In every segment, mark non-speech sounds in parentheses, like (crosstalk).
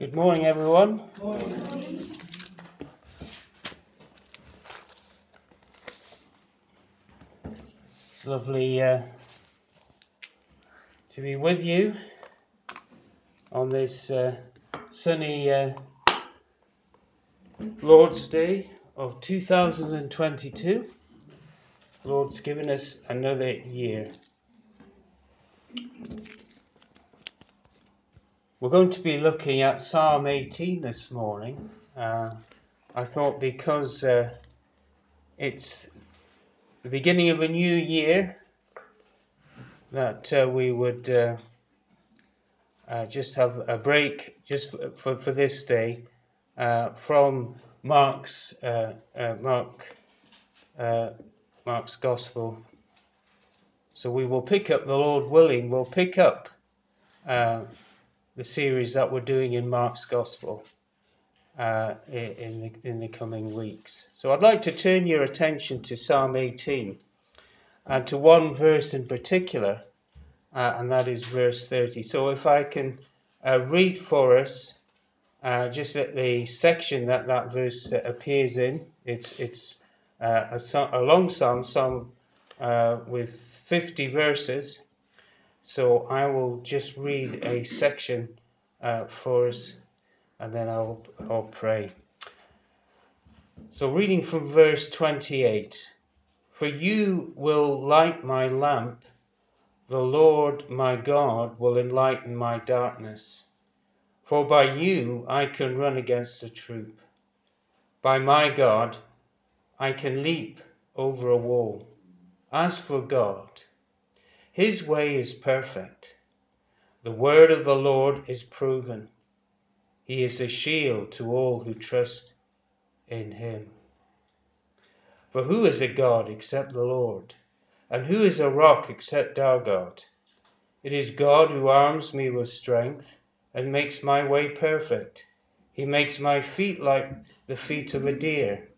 Good morning, everyone. It's lovely uh, to be with you on this uh, sunny uh, Lord's Day of 2022. Lord's given us another year. We're going to be looking at Psalm 18 this morning. Uh, I thought because uh, it's the beginning of a new year that uh, we would uh, uh, just have a break just for, for this day uh, from Mark's Mark Mark's Gospel. So we will pick up the Lord willing. We'll pick up the series that we're doing in Mark's Gospel uh, in, the, in the coming weeks. So I'd like to turn your attention to Psalm 18 and to one verse in particular, uh, and that is verse 30. So if I can uh, read for us uh, just at the section that that verse uh, appears in, it's, it's uh, a, a, long psalm, psalm with 50 verses. So I will just read a section uh, for us and then I'll, I'll pray. So, reading from verse 28 For you will light my lamp, the Lord my God will enlighten my darkness. For by you I can run against a troop. By my God I can leap over a wall. As for God, his way is perfect. The word of the Lord is proven. He is a shield to all who trust in him. For who is a God except the Lord? And who is a rock except our God? It is God who arms me with strength and makes my way perfect. He makes my feet like the feet of a deer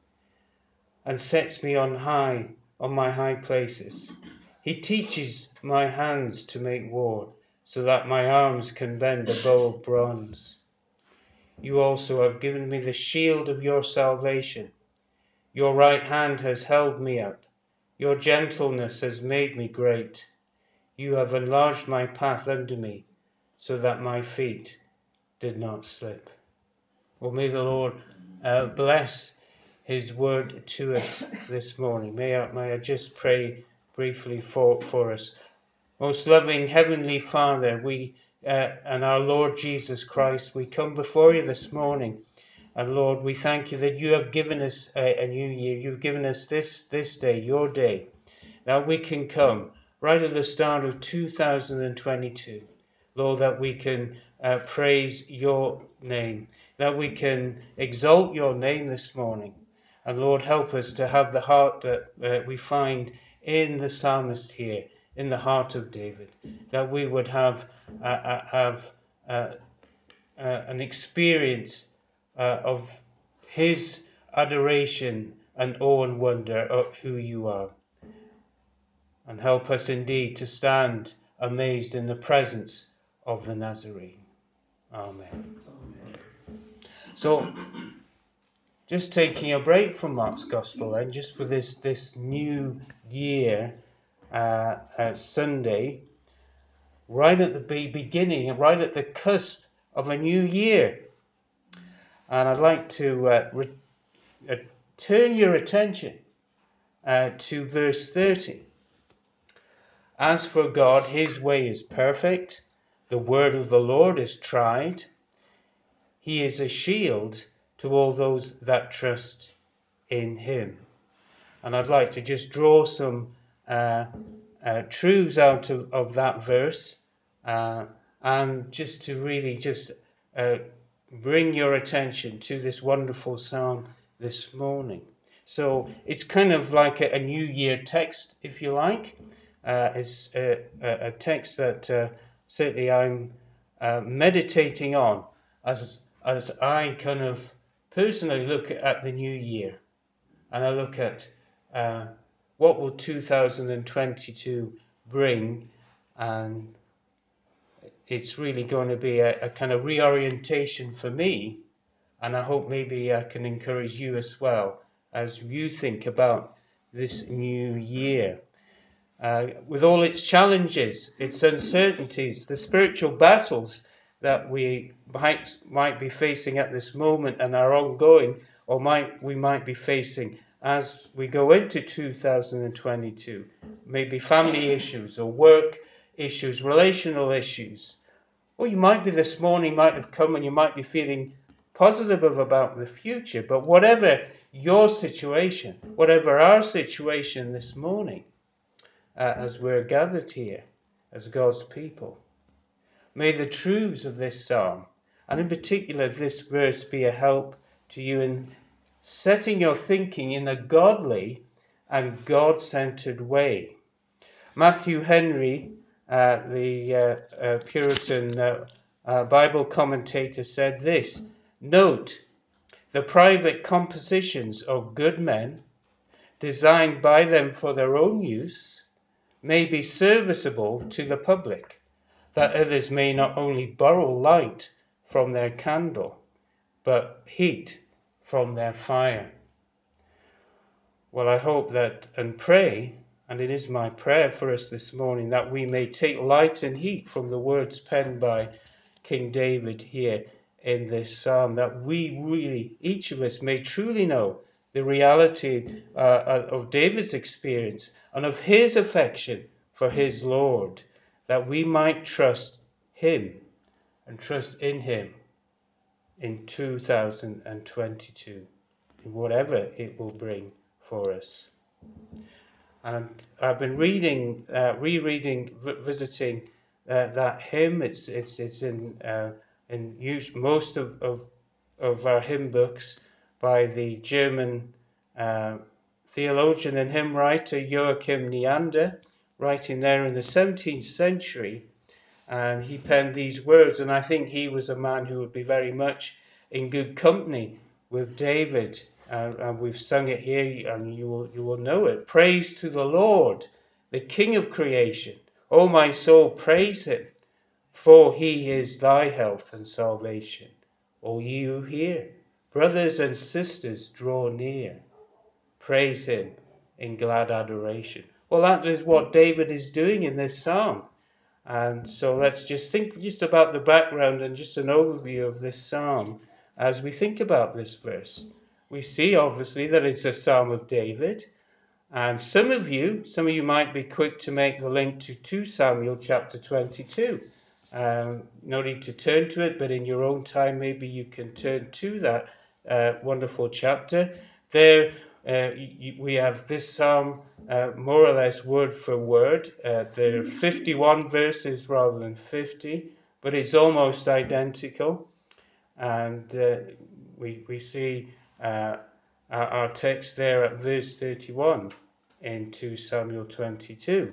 and sets me on high on my high places. He teaches my hands to make war, so that my arms can bend a bow of bronze. You also have given me the shield of your salvation. Your right hand has held me up. Your gentleness has made me great. You have enlarged my path under me, so that my feet did not slip. Well, may the Lord uh, bless His word to us this morning. May I, may I just pray briefly for, for us. Most loving Heavenly Father, we uh, and our Lord Jesus Christ, we come before you this morning. And Lord, we thank you that you have given us a, a, new year. You've given us this, this day, your day. That we can come right at the start of 2022. Lord, that we can uh, praise your name. That we can exalt your name this morning. And Lord, help us to have the heart that uh, we find in the psalmist here, in the heart of David, that we would have uh, uh have uh, uh, an experience uh, of his adoration and awe and wonder of who you are. And help us indeed to stand amazed in the presence of the Nazarene. Amen. Amen. So, just taking a break from Mark's Gospel and just for this, this new year, uh, uh, Sunday, right at the beginning, right at the cusp of a new year. And I'd like to uh, re- uh, turn your attention uh, to verse 30. As for God, his way is perfect, the word of the Lord is tried. He is a shield to all those that trust in him. And I'd like to just draw some uh, uh, truths out of, of that verse uh, and just to really just uh, bring your attention to this wonderful psalm this morning. So it's kind of like a, a New Year text, if you like. Uh, it's a, a, text that uh, certainly I'm meditating on as as I kind of personally look at the new year and I look at uh, what will 2022 bring and it's really going to be a, a kind of reorientation for me. And I hope maybe I can encourage you as well as you think about this new year. Uh, with all its challenges, its uncertainties, the spiritual battles that we might, might be facing at this moment and are ongoing, or might we might be facing as we go into 2022. Maybe family issues or work issues, relational issues. Or you might be this morning, might have come and you might be feeling positive about the future. But whatever your situation, whatever our situation this morning, uh, as we're gathered here as God's people, may the truths of this psalm, and in particular this verse, be a help to you in setting your thinking in a godly and God centered way. Matthew Henry uh, the uh, uh, Puritan Bible commentator said this Note the private compositions of good men, designed by them for their own use, may be serviceable to the public, that others may not only borrow light from their candle, but heat from their fire. Well, I hope that and pray and it is my prayer for us this morning that we may take light and heat from the words penned by King David here in this psalm, that we really, each of us, may truly know the reality uh, uh, of David's experience and of his affection for his Lord, that we might trust him and trust in him in 2022, in whatever it will bring for us. And I've been reading, uh, rereading, visiting uh, that hymn. It's it's it's in uh, in use, most of, of of our hymn books by the German uh, theologian and hymn writer Joachim Neander, writing there in the 17th century. And he penned these words, and I think he was a man who would be very much in good company with David uh, and we've sung it here, and you will, you will know it. Praise to the Lord, the King of creation. O my soul, praise him, for he is thy health and salvation. O ye who hear, brothers and sisters, draw near. Praise him in glad adoration. Well, that is what David is doing in this psalm. And so let's just think just about the background and just an overview of this psalm as we think about this verse we see obviously that it's a Psalm of David. And some of you, some of you might be quick to make the link to 2 Samuel chapter 22. Um, no need to turn to it, but in your own time, maybe you can turn to that uh, wonderful chapter. There, we have this psalm uh, more or less word for word. Uh, there are 51 verses rather than 50, but it's almost identical. And uh, we, we see uh, our, our text there at verse 31 in 2 Samuel 22.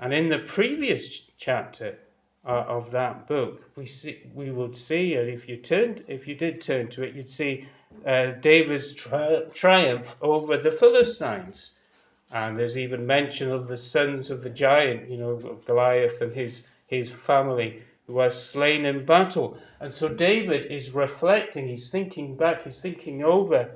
And in the previous chapter uh, of that book, we see we would see, and if you turned, if you did turn to it, you'd see uh, David's tri- triumph over the Philistines. And there's even mention of the sons of the giant, you know, Goliath and his his family who was slain in battle. And so David is reflecting, he's thinking back, he's thinking over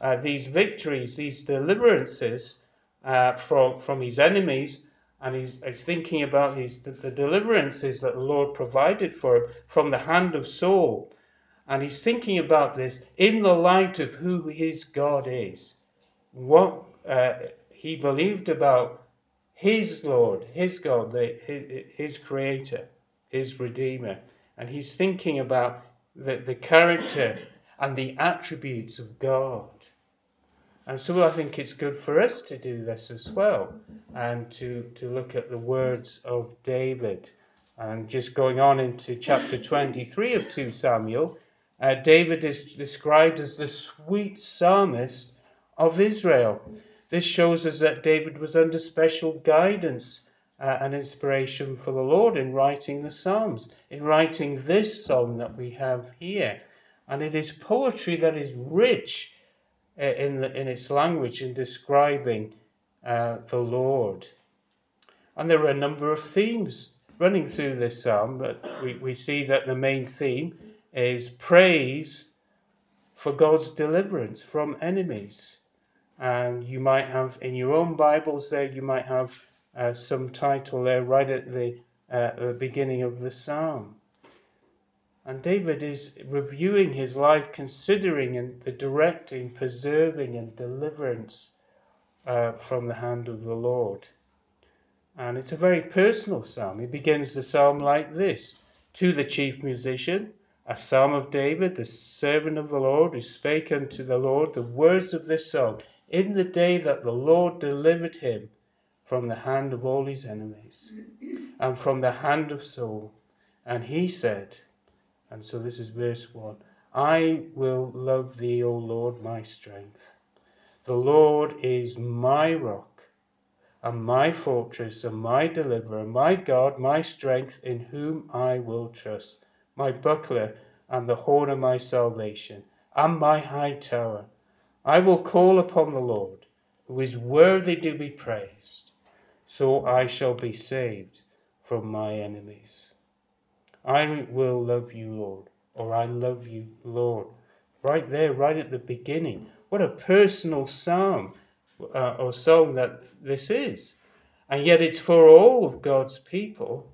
uh, these victories, these deliverances uh, from, from his enemies, and he's, he's thinking about these, the, the deliverances that the Lord provided for him from the hand of Saul. And he's thinking about this in the light of who his God is, what uh, he believed about his Lord, his God, the, his, his creator his Redeemer. And he's thinking about the, the character and the attributes of God. And so I think it's good for us to do this as well and to, to look at the words of David. And just going on into chapter 23 of 2 Samuel, uh, David is described as the sweet psalmist of Israel. This shows us that David was under special guidance uh, an inspiration for the Lord in writing the Psalms, in writing this psalm that we have here. And it is poetry that is rich uh, in, the, in its language in describing uh, the Lord. And there are a number of themes running through this psalm, but we, we see that the main theme is praise for God's deliverance from enemies. And you might have in your own Bibles there, you might have uh, some title there right at the, uh, the beginning of the psalm. And David is reviewing his life, considering the directing, preserving, and deliverance uh, from the hand of the Lord. And it's a very personal psalm. He begins the psalm like this To the chief musician, a psalm of David, the servant of the Lord, who spake unto the Lord the words of this song in the day that the Lord delivered him from the hand of all his enemies and from the hand of Saul. And he said, and so this is verse 1 I will love thee, O Lord, my strength. The Lord is my rock and my fortress and my deliverer, my God, my strength, in whom I will trust, my buckler and the horn of my salvation, and my high tower. I will call upon the Lord, who is worthy to be praised, so I shall be saved from my enemies. I will love you, Lord, or I love you, Lord. Right there, right at the beginning. What a personal psalm uh, or song that this is. And yet it's for all of God's people.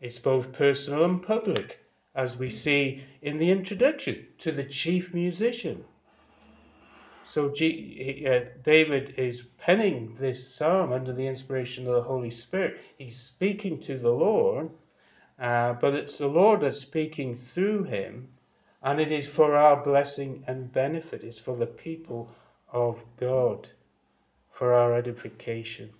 It's both personal and public, as we see in the introduction to the chief musician. So G, uh, David is penning this psalm under the inspiration of the Holy Spirit. He's speaking to the Lord uh, but it's the Lord that's speaking through him, and it is for our blessing and benefit. It's for the people of God, for our edification.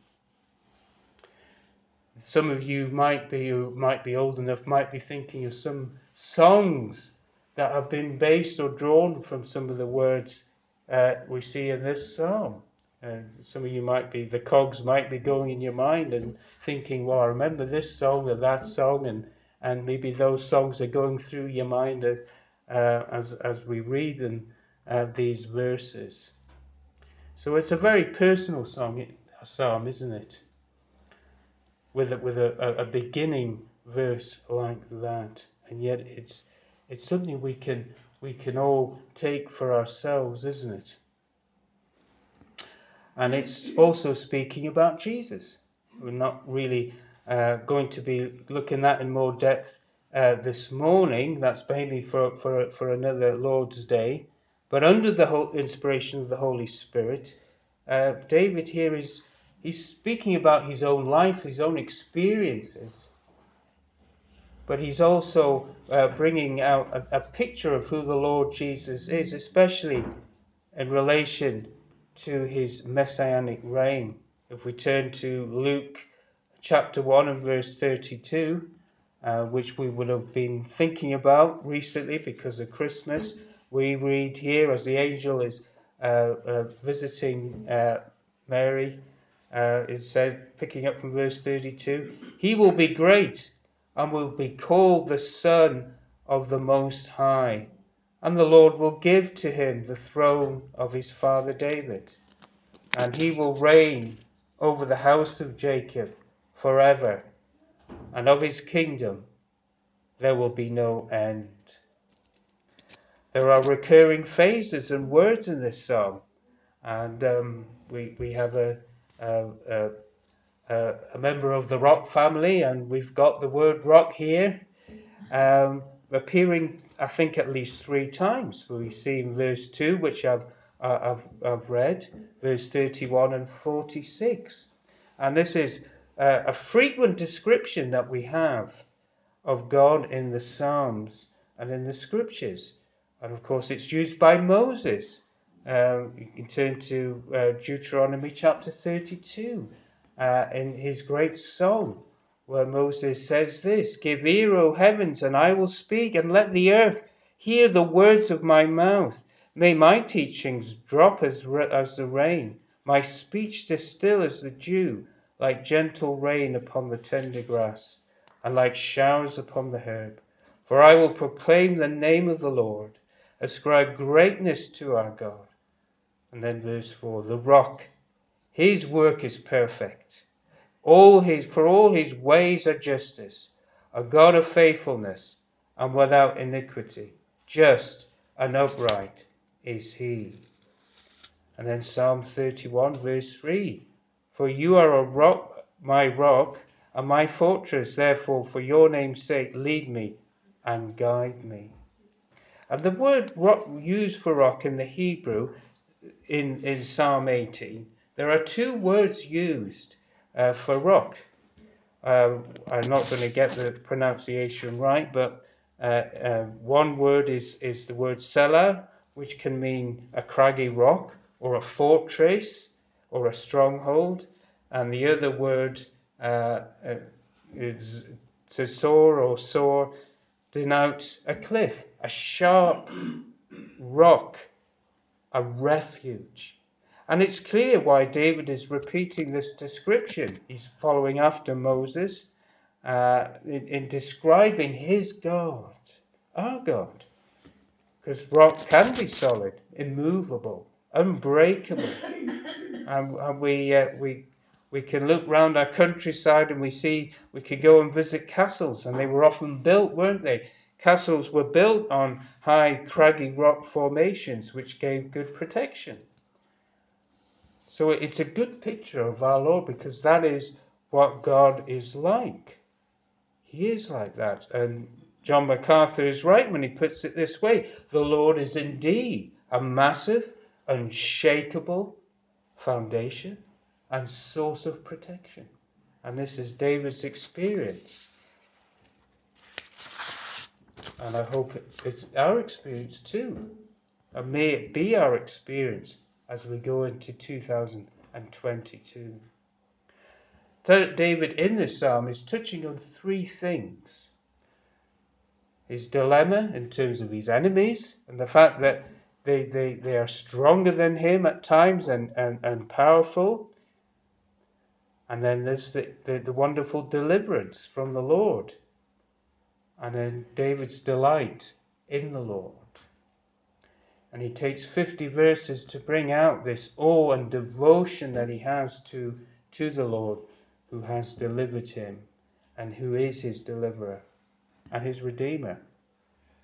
Some of you might be who might be old enough might be thinking of some songs that have been based or drawn from some of the words uh, we see in this psalm. And some of you might be, the cogs might be going in your mind and thinking, well, I remember this song or that song, and, and maybe those songs are going through your mind uh, as, as we read in, uh, these verses. So it's a very personal song, psalm, isn't it? With a, with a, a beginning verse like that, and yet it's it's something we can we can all take for ourselves, isn't it? And it's also speaking about Jesus. We're not really uh, going to be looking at in more depth uh, this morning. That's mainly for, for, for another Lord's Day. But under the inspiration of the Holy Spirit, uh, David here is he's speaking about his own life, his own experiences. But he's also uh, bringing out a, a picture of who the Lord Jesus is, especially in relation to his messianic reign. If we turn to Luke chapter 1 and verse 32, uh, which we would have been thinking about recently because of Christmas, we read here as the angel is uh, uh, visiting uh, Mary, uh, it said, picking up from verse 32, He will be great and will be called the Son of the Most High and the Lord will give to him the throne of his father David, and he will reign over the house of Jacob forever, and of his kingdom there will be no end. There are recurring phases and words in this psalm, and um, we, we have a, a, a, a, member of the rock family, and we've got the word rock here um, appearing I think at least three times. We see in verse 2, which I've, uh, I've, I've read, verse 31 and 46. And this is uh, a frequent description that we have of God in the Psalms and in the Scriptures. And of course, it's used by Moses. Um, you can turn to uh, Deuteronomy chapter 32 uh, in his great song where Moses says this Give ear, O heavens, and I will speak, and let the earth hear the words of my mouth. May my teachings drop as, as the rain, my speech distill as the dew, like gentle rain upon the tender grass, and like showers upon the herb. For I will proclaim the name of the Lord, ascribe greatness to our God. And then verse 4 The rock, his work is perfect All his, for all his ways are justice, a God of faithfulness and without iniquity. Just and upright is he. And then Psalm 31, verse 3 For you are a rock, my rock, and my fortress, therefore, for your name's sake, lead me and guide me. And the word rock used for rock in the Hebrew in, in Psalm 18, there are two words used uh, for rock. Uh, I'm not going to get the pronunciation right, but uh, uh, one word is, is the word selah, which can mean a craggy rock or a fortress or a stronghold, and the other word uh, uh, is to soar or soar denotes a cliff, a sharp rock, a refuge. And it's clear why David is repeating this description. He's following after Moses uh, in, in, describing his God, our God. Because rock can be solid, immovable, unbreakable. (laughs) and, and we, uh, we, we can look round our countryside and we see we could go and visit castles, and they were often built, weren't they? Castles were built on high, craggy rock formations, which gave good protection. So it's a good picture of our Lord because that is what God is like. He is like that. And John MacArthur is right when he puts it this way the Lord is indeed a massive, unshakable foundation and source of protection. And this is David's experience. And I hope it's our experience too. And may it be our experience as we go into 2022. David in this psalm is touching on three things his dilemma in terms of his enemies and the fact that they, they, they are stronger than him at times and, and, and powerful. And then there's the, the, the wonderful deliverance from the Lord. And then David's delight in the Lord. And he takes 50 verses to bring out this awe and devotion that he has to, to the Lord who has delivered him and who is his deliverer and his redeemer.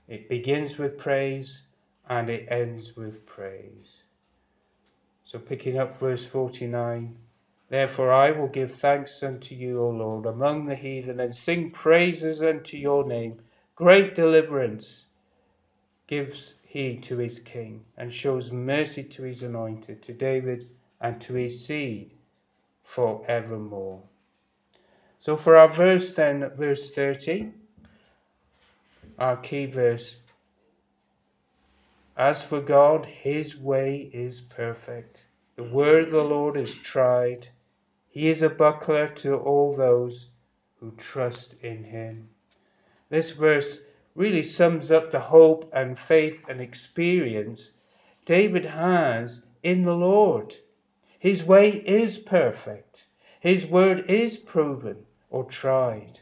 It begins with praise and it ends with praise. So, picking up verse 49 Therefore I will give thanks unto you, O Lord, among the heathen, and sing praises unto your name. Great deliverance gives he to his king, and shows mercy to his anointed, to David and to his seed for evermore. So for our verse then, verse 30, our key verse, as for God, his way is perfect. The word of the Lord is tried. He is a buckler to all those who trust in him. This verse really sums up the hope and faith and experience David has in the Lord. His way is perfect. His word is proven or tried.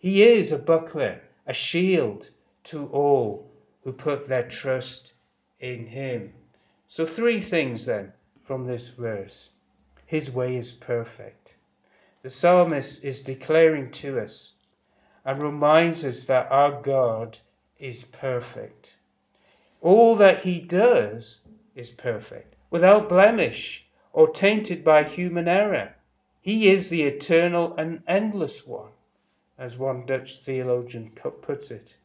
He is a buckler, a shield to all who put their trust in him. So, three things then from this verse His way is perfect. The psalmist is declaring to us and reminds us that our God is perfect. All that he does is perfect, without blemish or tainted by human error. He is the eternal and endless one, as one Dutch theologian puts it.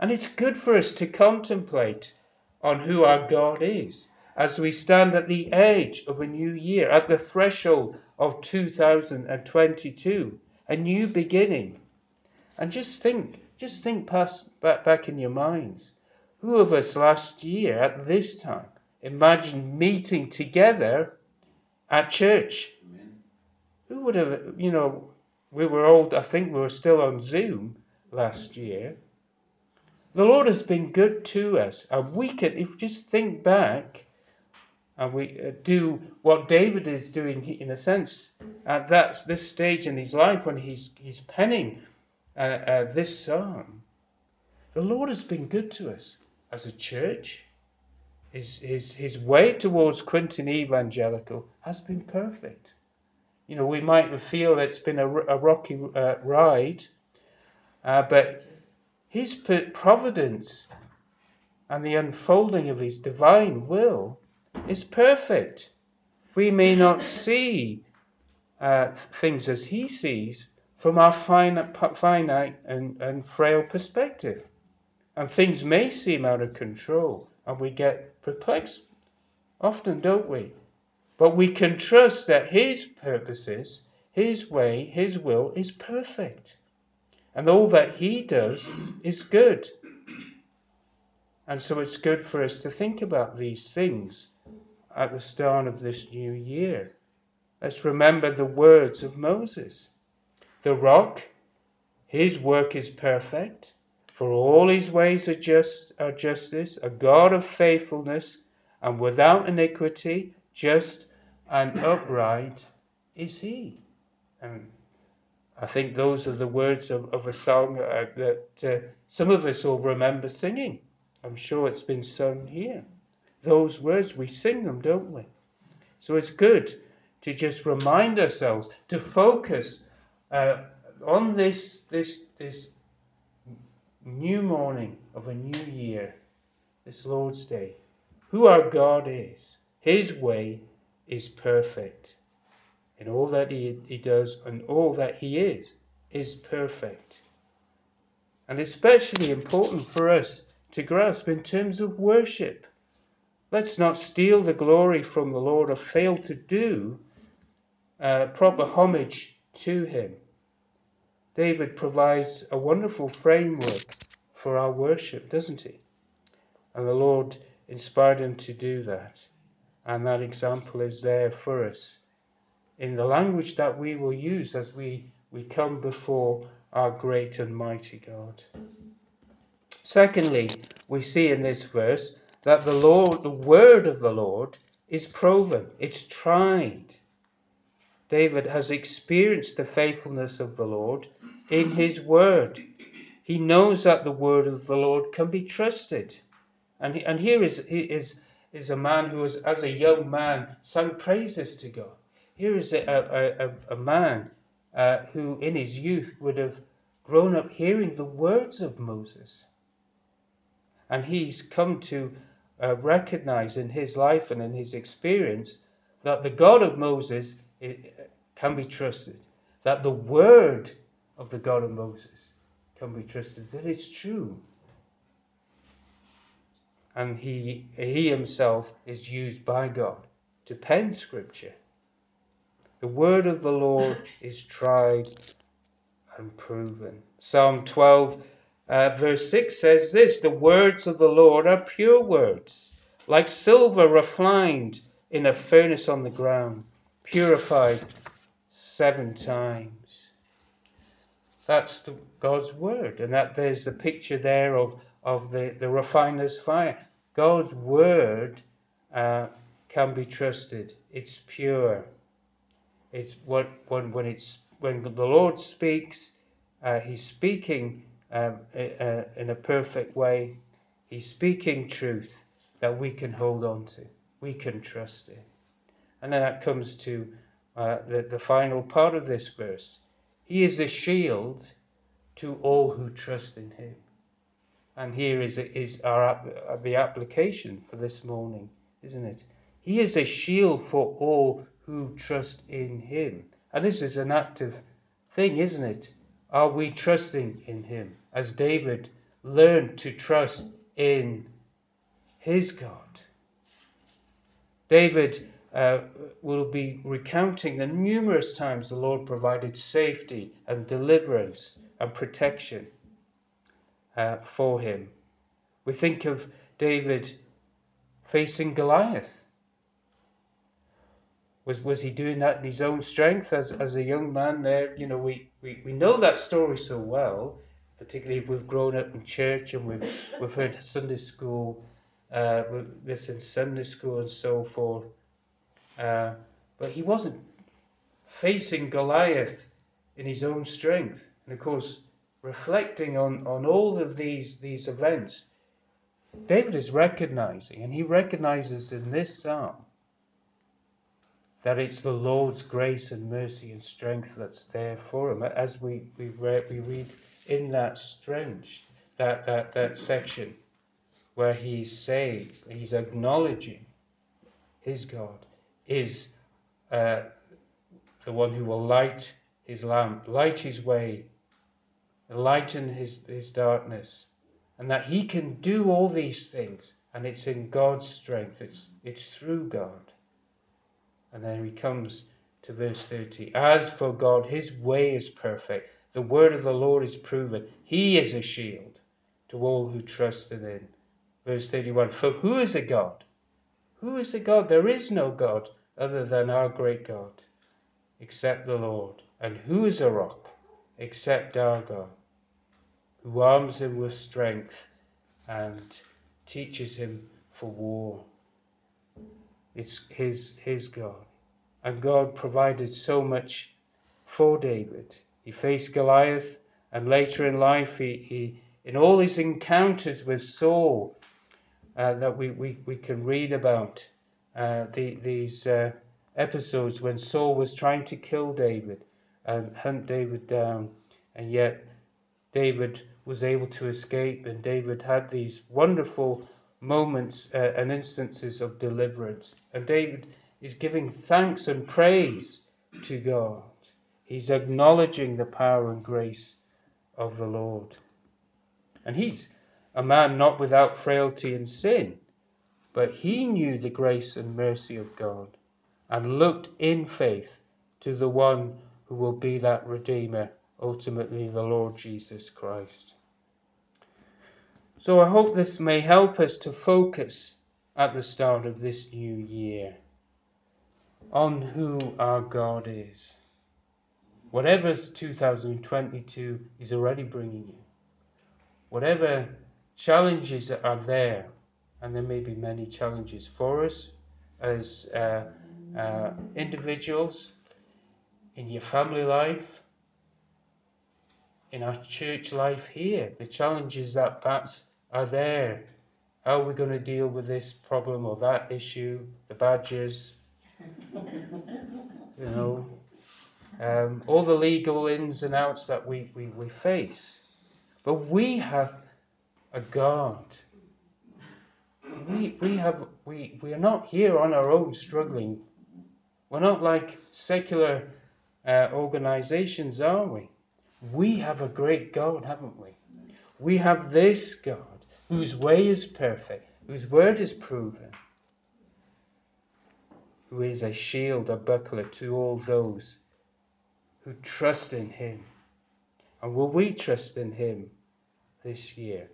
And it's good for us to contemplate on who our God is as we stand at the edge of a new year, at the threshold of 2022, a new beginning. And just think, just think past, back, back in your minds. Who of us last year at this time imagined meeting together at church? Amen. Who would have, you know, we were old, I think we were still on Zoom last year. The Lord has been good to us. And we can, if you just think back, and we uh, do what David is doing in a sense at that this stage in his life when he's he's penning uh, uh, this psalm, the Lord has been good to us as a church. His, his, his way towards Quinton Evangelical has been perfect. You know, we might feel it's been a, a rocky uh, ride, uh, but His providence and the unfolding of His divine will is perfect. We may not see uh, things as He sees from our finite, finite and, and frail perspective. And things may seem out of control, and we get perplexed often, don't we? But we can trust that His purposes, His way, His will is perfect. And all that He does is good. And so it's good for us to think about these things at the start of this new year. Let's remember the words of Moses. The rock, his work is perfect, for all his ways are just are justice, a God of faithfulness, and without iniquity, just and upright is he. And I think those are the words of, of a song uh, that uh, some of us will remember singing. I'm sure it's been sung here. Those words, we sing them, don't we? So it's good to just remind ourselves to focus uh, on this, this, this new morning of a new year, this Lord's Day, who our God is. His way is perfect. and all that he, he does and all that he is, is perfect. And especially important for us to grasp in terms of worship. Let's not steal the glory from the Lord or fail to do uh, proper homage to him. David provides a wonderful framework for our worship, doesn't he? And the Lord inspired him to do that. And that example is there for us in the language that we will use as we, we come before our great and mighty God. Secondly, we see in this verse that the Lord, the word of the Lord, is proven, it's tried. David has experienced the faithfulness of the Lord in his word. He knows that the word of the Lord can be trusted. And, and here is, is, is a man who, has, as a young man, sung praises to God. Here is a, a, a, a man uh, who, in his youth, would have grown up hearing the words of Moses. And he's come to uh, recognize in his life and in his experience that the God of Moses can be trusted, that the word of the God of Moses can be trusted, that it's true. And he, he himself is used by God to pen scripture. The word of the Lord is tried and proven. Psalm 12, uh, verse 6 says this The words of the Lord are pure words, like silver refined in a furnace on the ground, purified seven times. That's the, God's word, and that there's the picture there of, of the, the refiner's fire. God's word uh, can be trusted. It's pure. It's what when when it's when the Lord speaks, uh, He's speaking um, uh, in a perfect way. He's speaking truth that we can hold on to. We can trust it. And then that comes to uh, the, the final part of this verse. He is a shield to all who trust in him. And here is, is our, the application for this morning, isn't it? He is a shield for all who trust in him. And this is an active thing, isn't it? Are we trusting in him? As David learned to trust in his God. David uh, will be recounting the numerous times the Lord provided safety and deliverance and protection uh, for him. We think of David facing Goliath. Was, was he doing that in his own strength as, as a young man there? You know, we, we, we know that story so well, particularly if we've grown up in church and we've, we've heard Sunday school, uh, this in Sunday school and so forth. Uh, but he wasn't facing Goliath in his own strength. And of course, reflecting on, on all of these, these events, David is recognizing, and he recognizes in this psalm, that it's the Lord's grace and mercy and strength that's there for him. As we, we, read, we read in that strength, that, that, that section where he's saying, he's acknowledging his God is uh, the one who will light his lamp, light his way, lighten his, his darkness, and that he can do all these things, and it's in God's strength, it's, it's through God. And then he comes to verse 30. As for God, his way is perfect. The word of the Lord is proven. He is a shield to all who trust in him. Verse 31 For who is a God? Who is a God? There is no God other than our great God, except the Lord. And who is a rock except our God, who arms him with strength and teaches him for war? It's his, his God. And God provided so much for David. He faced Goliath, and later in life, he, he in all his encounters with Saul uh, that we, we, we can read about, uh, the, these uh, episodes when Saul was trying to kill David and hunt David down, and yet David was able to escape, and David had these wonderful moments uh, and instances of deliverance. And David is giving thanks and praise to God. He's acknowledging the power and grace of the Lord. And he's a man not without frailty and sin, but he knew the grace and mercy of God and looked in faith to the one who will be that Redeemer, ultimately the Lord Jesus Christ. So I hope this may help us to focus at the start of this new year on who our God is. Whatever 2022 is already bringing you, whatever challenges are there, and there may be many challenges for us as uh, uh, individuals, in your family life, in our church life here, the challenges that perhaps are there. How are we going to deal with this problem or that issue? The badgers, (laughs) you know, um, all the legal ins and outs that we, we, we face. But we have a God. We, we, have, we, we are not here on our own struggling. We're not like secular uh, organizations, are we? We have a great God, haven't we? We have this God whose way is perfect, whose word is proven, who is a shield, a buckler to all those who trust in him. And will we trust in him this year?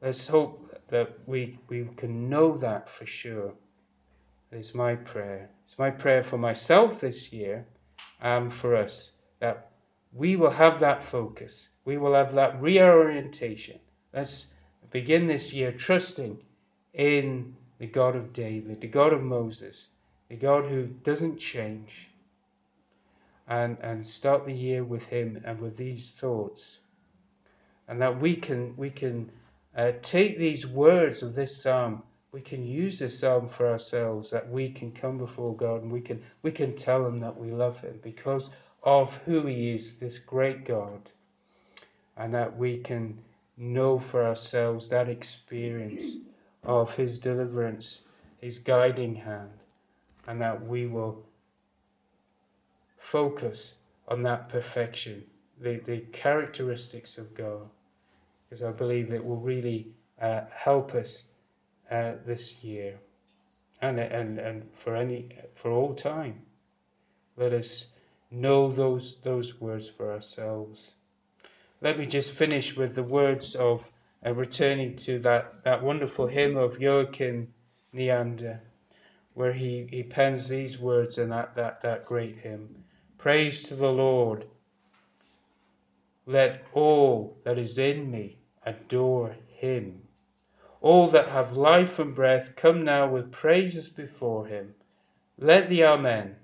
Let's hope that we, we can know that for sure. It's my prayer. It's my prayer for myself this year and for us that we will have that focus. We will have that reorientation. Let's begin this year trusting in the God of David, the God of Moses, the God who doesn't change. And, and start the year with him and with these thoughts. And that we can we can uh, take these words of this psalm, we can use this psalm for ourselves, that we can come before God and we can, we can tell Him that we love Him because of who He is, this great God, and that we can know for ourselves that experience of His deliverance, His guiding hand, and that we will focus on that perfection, the, the characteristics of God because I believe it will really uh, help us uh, this year and, and, and for, any, for all time. Let us know those, those words for ourselves. Let me just finish with the words of uh, returning to that, that wonderful hymn of Joachim Neander, where he, he pens these words in that, that, that great hymn Praise to the Lord. Let all that is in me adore him. All that have life and breath come now with praises before him. Let the Amen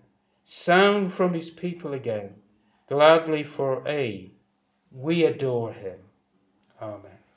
sound from his people again, gladly for A, we adore him. Amen.